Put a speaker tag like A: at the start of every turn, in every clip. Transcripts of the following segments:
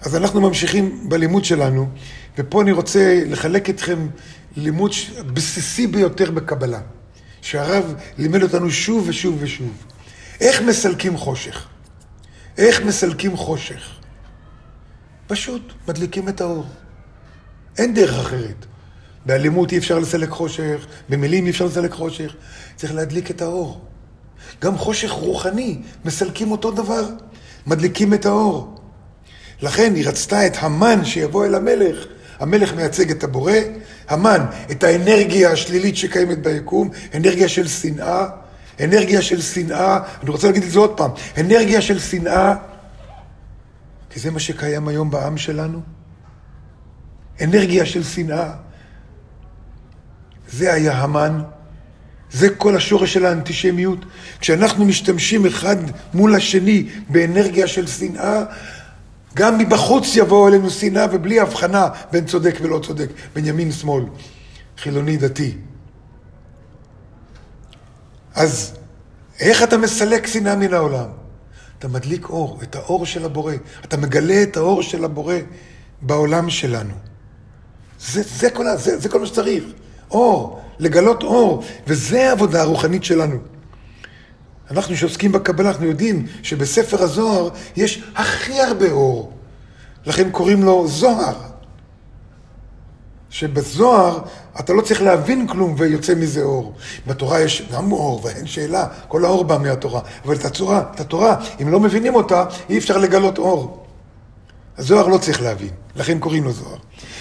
A: אז אנחנו ממשיכים בלימוד שלנו, ופה אני רוצה לחלק אתכם לימוד בסיסי ביותר בקבלה, שהרב לימד אותנו שוב ושוב ושוב. איך מסלקים חושך? איך מסלקים חושך? פשוט מדליקים את האור. אין דרך אחרת. באלימות אי אפשר לסלק חושך, במילים אי אפשר לסלק חושך. צריך להדליק את האור. גם חושך רוחני, מסלקים אותו דבר, מדליקים את האור. לכן היא רצתה את המן שיבוא אל המלך. המלך מייצג את הבורא, המן, את האנרגיה השלילית שקיימת ביקום, אנרגיה של שנאה, אנרגיה של שנאה, אני רוצה להגיד את זה עוד פעם, אנרגיה של שנאה, כי זה מה שקיים היום בעם שלנו, אנרגיה של שנאה. זה היה המן, זה כל השורש של האנטישמיות. כשאנחנו משתמשים אחד מול השני באנרגיה של שנאה, גם מבחוץ יבואו אלינו שנאה ובלי הבחנה בין צודק ולא צודק, בין ימין שמאל, חילוני דתי. אז איך אתה מסלק שנאה מן העולם? אתה מדליק אור, את האור של הבורא. אתה מגלה את האור של הבורא בעולם שלנו. זה, זה, כל, זה, זה כל מה שצריך. אור, לגלות אור, וזה העבודה הרוחנית שלנו. אנחנו שעוסקים בקבלה, אנחנו יודעים שבספר הזוהר יש הכי הרבה אור. לכן קוראים לו זוהר. שבזוהר אתה לא צריך להבין כלום ויוצא מזה אור. בתורה יש גם אור, ואין שאלה, כל האור בא מהתורה. אבל את התורה, את התורה, אם לא מבינים אותה, אי אפשר לגלות אור. הזוהר לא צריך להבין, לכן קוראים לו זוהר.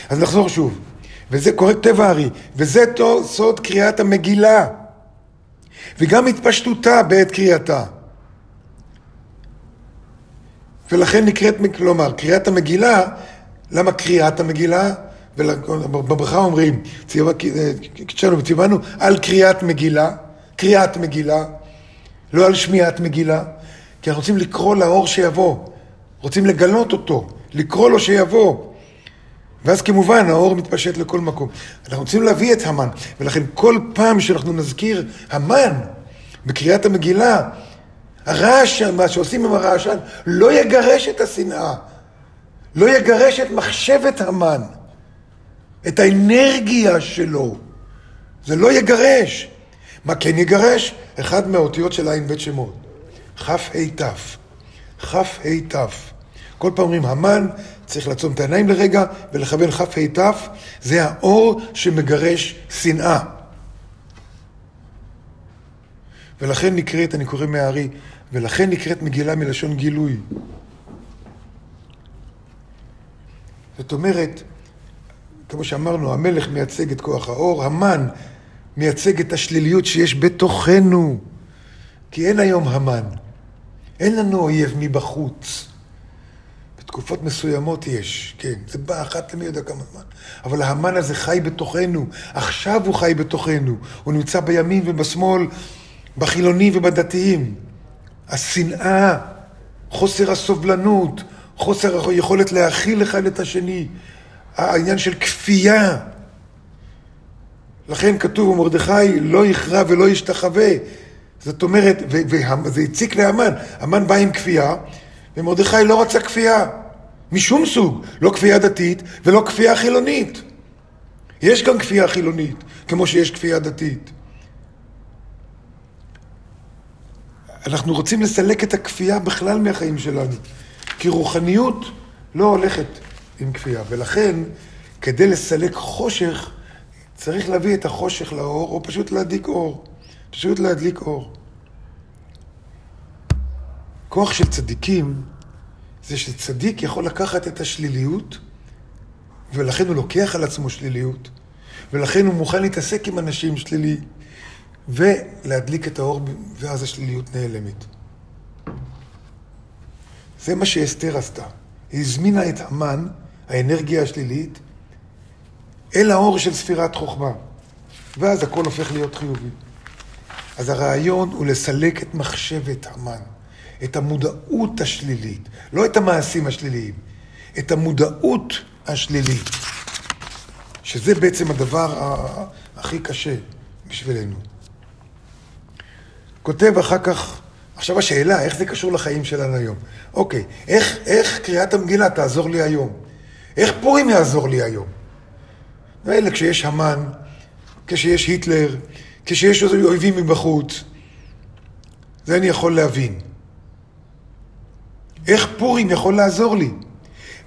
A: אז נחזור שוב. וזה קורא טבע הארי, וזה סוד קריאת המגילה, וגם התפשטותה בעת קריאתה. ולכן נקראת, כלומר, קריאת המגילה, למה קריאת המגילה? ובברכה אומרים, ציוונו וציוונו על קריאת מגילה, קריאת מגילה, לא על שמיעת מגילה, כי אנחנו רוצים לקרוא לאור שיבוא, רוצים לגלות אותו, לקרוא לו שיבוא. ואז כמובן האור מתפשט לכל מקום. אנחנו רוצים להביא את המן, ולכן כל פעם שאנחנו נזכיר המן בקריאת המגילה, הרעש, מה שעושים עם הרעשן, לא יגרש את השנאה, לא יגרש את מחשבת המן. את האנרגיה שלו. זה לא יגרש. מה כן יגרש? אחד מהאותיות של עין בית שמות. כ"ה ת'. כ"ה ת'. כל פעם אומרים המן, צריך לעצום את העיניים לרגע ולכוון כ"ה ת', זה האור שמגרש שנאה. ולכן נקראת, אני קורא מהארי, ולכן נקראת מגילה מלשון גילוי. זאת אומרת, כמו שאמרנו, המלך מייצג את כוח האור, המן מייצג את השליליות שיש בתוכנו. כי אין היום המן. אין לנו אויב מבחוץ. בתקופות מסוימות יש, כן, זה בא אחת למי יודע כמה זמן. אבל ההמן הזה חי בתוכנו, עכשיו הוא חי בתוכנו. הוא נמצא בימין ובשמאל, בחילונים ובדתיים. השנאה, חוסר הסובלנות, חוסר היכולת להכיל אחד את השני, העניין של כפייה. לכן כתוב, ומרדכי לא יכרע ולא ישתחווה. זאת אומרת, וזה הציק להמן. המן בא עם כפייה, ומרדכי לא רצה כפייה. משום סוג. לא כפייה דתית ולא כפייה חילונית. יש גם כפייה חילונית, כמו שיש כפייה דתית. אנחנו רוצים לסלק את הכפייה בכלל מהחיים שלנו. כי רוחניות לא הולכת עם כפייה. ולכן, כדי לסלק חושך, צריך להביא את החושך לאור, או פשוט להדליק אור. פשוט להדליק אור. כוח של צדיקים זה שצדיק יכול לקחת את השליליות, ולכן הוא לוקח על עצמו שליליות, ולכן הוא מוכן להתעסק עם אנשים שלילי, ולהדליק את האור, ואז השליליות נעלמת. זה מה שאסתר עשתה. היא הזמינה את המן האנרגיה השלילית, אל האור של ספירת חוכמה. ואז הכל הופך להיות חיובי. אז הרעיון הוא לסלק את מחשבת המן, את המודעות השלילית, לא את המעשים השליליים, את המודעות השלילית, שזה בעצם הדבר הכי קשה בשבילנו. כותב אחר כך עכשיו השאלה, איך זה קשור לחיים שלנו היום? אוקיי, איך, איך קריאת המגילה תעזור לי היום? איך פורים יעזור לי היום? ואלה כשיש המן, כשיש היטלר, כשיש אויבים מבחוץ, זה אני יכול להבין. איך פורים יכול לעזור לי?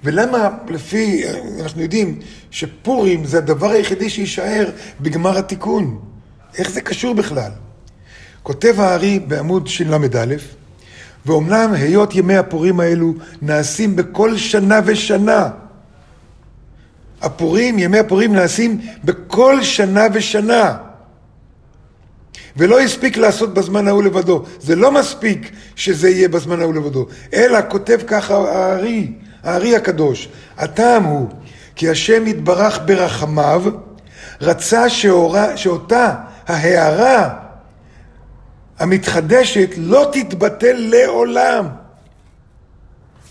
A: ולמה לפי, אנחנו יודעים שפורים זה הדבר היחידי שיישאר בגמר התיקון. איך זה קשור בכלל? כותב הארי בעמוד של"א, ואומנם היות ימי הפורים האלו נעשים בכל שנה ושנה. הפורים, ימי הפורים נעשים בכל שנה ושנה. ולא הספיק לעשות בזמן ההוא לבדו. זה לא מספיק שזה יהיה בזמן ההוא לבדו, אלא כותב ככה הארי, הארי הקדוש, הטעם הוא כי השם יתברך ברחמיו רצה שאורה, שאותה ההערה המתחדשת לא תתבטל לעולם.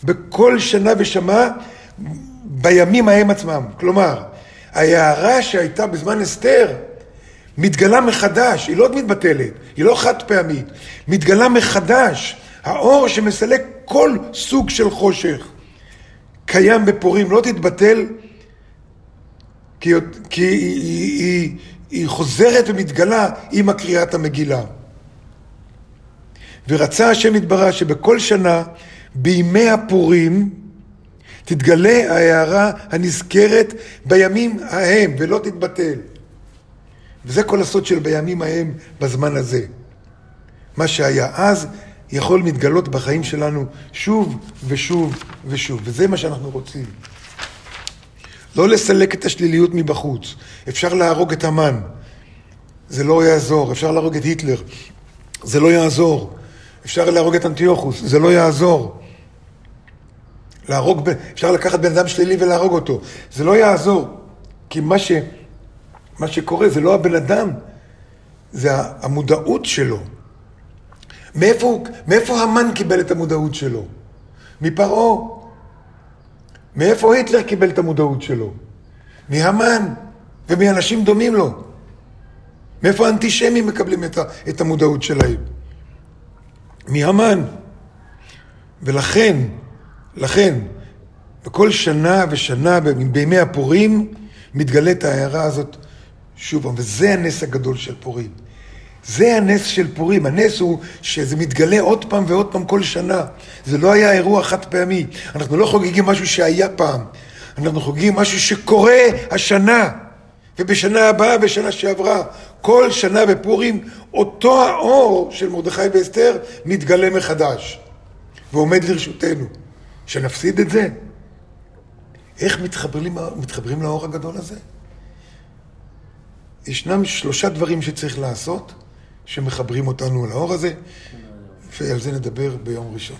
A: בכל שנה ושמה בימים ההם עצמם. כלומר, ההערה שהייתה בזמן אסתר מתגלה מחדש, היא לא מתבטלת, היא לא חד פעמית, מתגלה מחדש. האור שמסלק כל סוג של חושך קיים בפורים, לא תתבטל כי, כי היא, היא, היא, היא חוזרת ומתגלה עם הקריאת המגילה. ורצה השם יתברך שבכל שנה בימי הפורים תתגלה ההערה הנזכרת בימים ההם ולא תתבטל. וזה כל הסוד של בימים ההם בזמן הזה. מה שהיה אז יכול להתגלות בחיים שלנו שוב ושוב ושוב, וזה מה שאנחנו רוצים. לא לסלק את השליליות מבחוץ. אפשר להרוג את המן, זה לא יעזור. אפשר להרוג את היטלר, זה לא יעזור. אפשר להרוג את אנטיוכוס, זה לא יעזור. להרוג, אפשר לקחת בן אדם שלילי ולהרוג אותו, זה לא יעזור. כי מה, ש, מה שקורה זה לא הבן אדם, זה המודעות שלו. מאיפה, מאיפה המן קיבל את המודעות שלו? מפרעה. מאיפה היטלר קיבל את המודעות שלו? מהמן ומאנשים דומים לו. מאיפה האנטישמים מקבלים את, ה, את המודעות שלהם? מהמן. ולכן, לכן, בכל שנה ושנה בימי הפורים מתגלית ההערה הזאת שוב וזה הנס הגדול של פורים. זה הנס של פורים, הנס הוא שזה מתגלה עוד פעם ועוד פעם כל שנה. זה לא היה אירוע חד פעמי. אנחנו לא חוגגים משהו שהיה פעם, אנחנו חוגגים משהו שקורה השנה, ובשנה הבאה, בשנה שעברה. כל שנה בפורים, אותו האור של מרדכי ואסתר מתגלה מחדש, ועומד לרשותנו. שנפסיד את זה? איך מתחברים, מתחברים לאור הגדול הזה? ישנם שלושה דברים שצריך לעשות. שמחברים אותנו לאור הזה, ועל זה נדבר ביום ראשון.